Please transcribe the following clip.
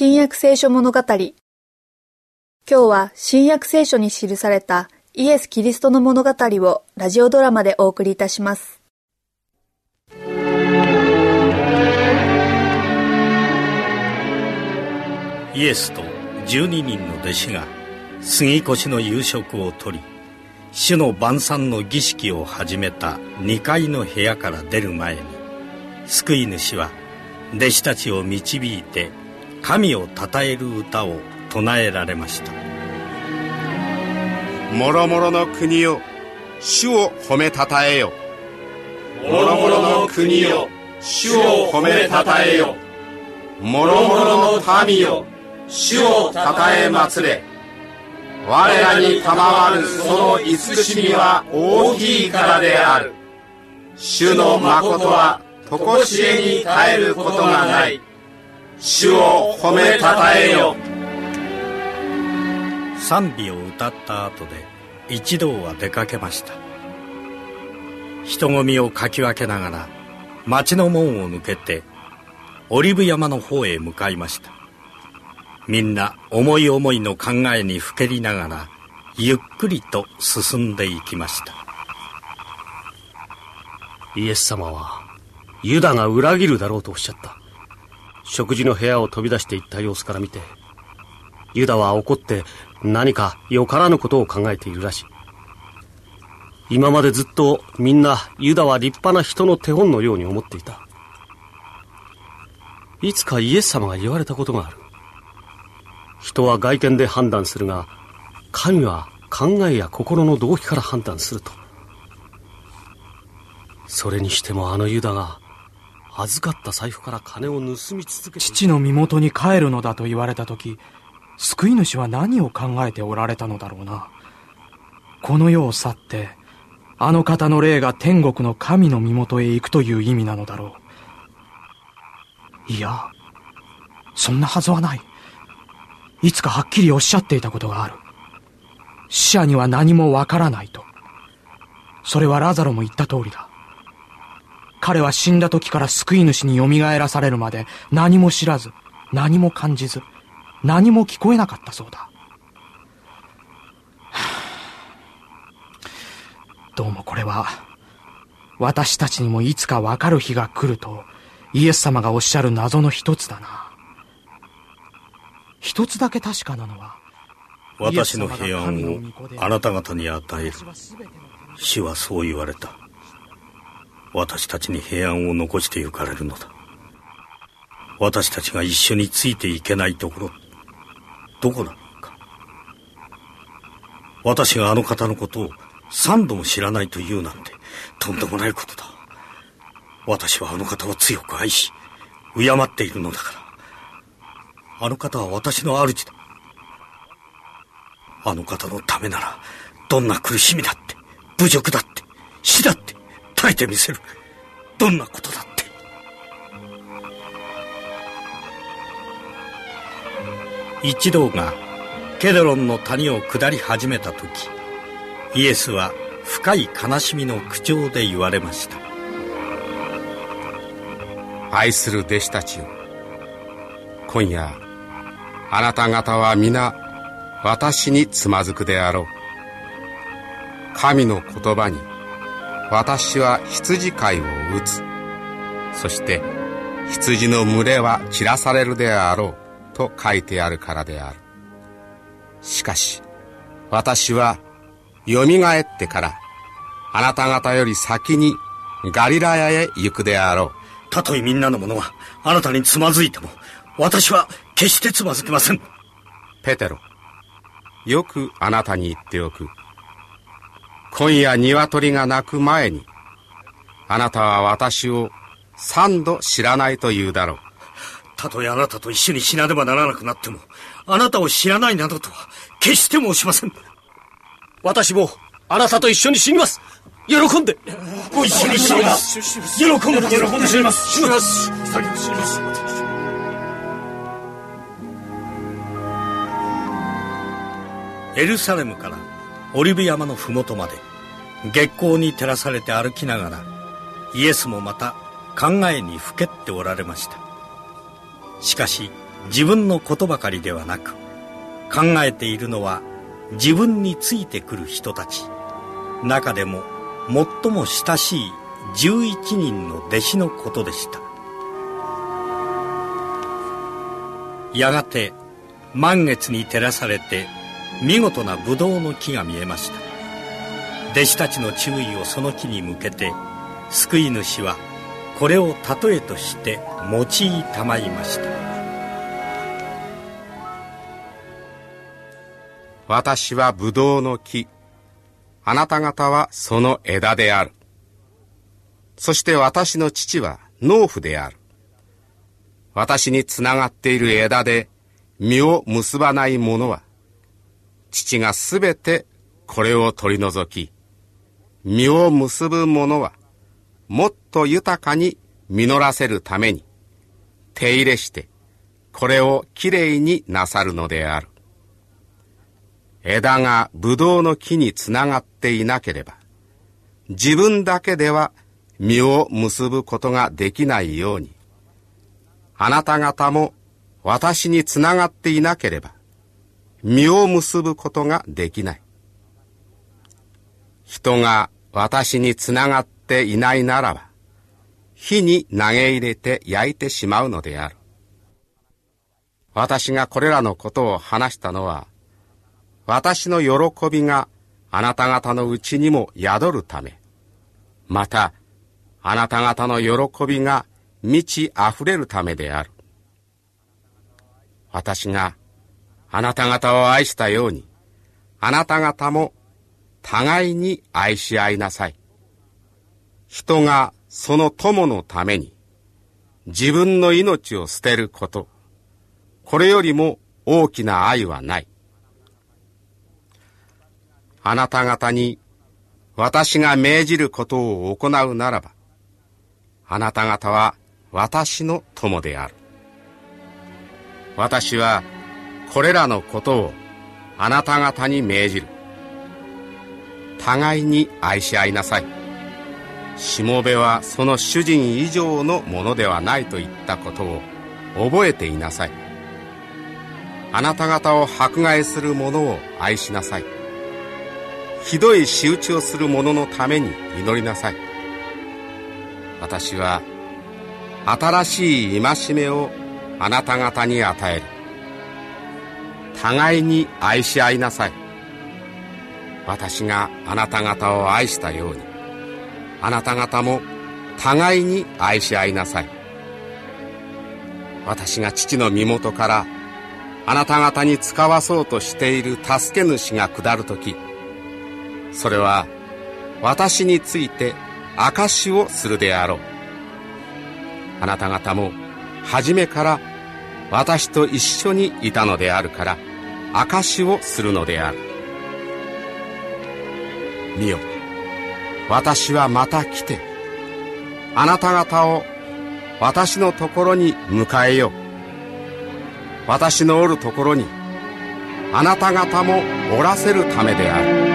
新約聖書物語。今日は新約聖書に記されたイエス・キリストの物語をラジオドラマでお送りいたします。イエスと12人の弟子が杉越の夕食をとり主の晩餐の儀式を始めた2階の部屋から出る前に救い主は弟子たちを導いて神をたえる歌を唱えられました。もろもろの国よ主を褒めたたえよ。もろもろの国よ主を褒めたたえよ。もろもろの民よ主をたたえ祭れ。我らに賜るその慈しみは大きいからである。主の誠は常しえに絶えることがない。主を褒めたたえよ。賛美を歌った後で一同は出かけました。人混みをかき分けながら町の門を抜けてオリブ山の方へ向かいました。みんな思い思いの考えにふけりながらゆっくりと進んでいきました。イエス様はユダが裏切るだろうとおっしゃった食事の部屋を飛び出していった様子から見て、ユダは怒って何かよからぬことを考えているらしい。今までずっとみんなユダは立派な人の手本のように思っていた。いつかイエス様が言われたことがある。人は外見で判断するが、神は考えや心の動機から判断すると。それにしてもあのユダが、預かった財布から金を盗み続け父の身元に帰るのだと言われた時救い主は何を考えておられたのだろうな。この世を去ってあの方の霊が天国の神の身元へ行くという意味なのだろう。いやそんなはずはない。いつかはっきりおっしゃっていたことがある。死者には何もわからないと。それはラザロも言った通りだ。彼は死んだ時から救い主に蘇らされるまで何も知らず、何も感じず、何も聞こえなかったそうだ。どうもこれは、私たちにもいつかわかる日が来ると、イエス様がおっしゃる謎の一つだな。一つだけ確かなのは、私の平安をあなた方に与える。主はそう言われた。私たちに平安を残して行かれるのだ。私たちが一緒についていけないところどこなのか。私があの方のことを三度も知らないというなんてとんでもないことだ。私はあの方を強く愛し敬っているのだから。あの方は私の主だ。あの方のためならどんな苦しみだって侮辱だって死だってえてみせる。どんなことだって。一同がケドロンの谷を下り始めた時イエスは深い悲しみの口調で言われました。愛する弟子たちよ今夜あなた方は皆私につまずくであろう。神の言葉に私は羊飼いを打つ。そして羊の群れは散らされるであろうと書いてあるからである。しかし、私は蘇ってからあなた方より先にガリラヤへ行くであろう。たとえみんなの者はあなたにつまずいても、私は決してつまずきません。ペテロ、よくあなたに言っておく。今夜鶏が鳴く前に、あなたは私を三度知らないと言うだろう。たとえあなたと一緒に死なねばならなくなっても、あなたを知らないなどとは、決して申しません。私も、あなたと一緒に死にます。喜んで。ご一緒に死にます。喜んで、喜んで死にます。死にます。死にます。エルサレムからオリブ山の麓まで月光に照らされて歩きながらイエスもまた考えにふけっておられました。しかし自分のことばかりではなく考えているのは自分についてくる人たち。中でも最も親しい11人の弟子のことでした。やがて満月に照らされて見事なブドウの木が見えました。弟子たちの注意をその木に向けて救い主はこれを例えとして用いたまいました。私はブドウの木。あなた方はその枝である。そして私の父は農夫である。私につながっている枝で実を結ばない者は父がすべてこれを取り除き実を結ぶ者はもっと豊かに実らせるために手入れしてこれをきれいになさるのである。枝がブドウの木につながっていなければ自分だけでは実を結ぶことができないようにあなた方も私につながっていなければ実を結ぶことができない。人が私につながっていないならば火に投げ入れて焼いてしまうのである。私がこれらのことを話したのは私の喜びがあなた方のうちにも宿るため。またあなた方の喜びが満ち溢れるためである。私があなた方を愛したようにあなた方も互いに愛し合いなさい人がその友のために自分の命を捨てることこれよりも大きな愛はないあなた方に私が命じることを行うならばあなた方は私の友である。私はこれらのことをあなた方に命じる。互いに愛し合いなさい。しもべはその主人以上のものではないと言ったことを覚えていなさい。あなた方を迫害する者を愛しなさい。ひどい仕打ちをする者のために祈りなさい。私は新しい戒めをあなた方に与える互いに愛し合いなさい私があなた方を愛したように。あなた方も互いに愛し合いなさい。私が父の身元からあなた方に使わそうとしている助け主が下る時それは私について証をするであろう。あなた方も初めから私と一緒にいたのであるから証をするのである。見よ。私はまた来てあなた方を私のところに迎えよう。私のおるところにあなた方もおらせるためである。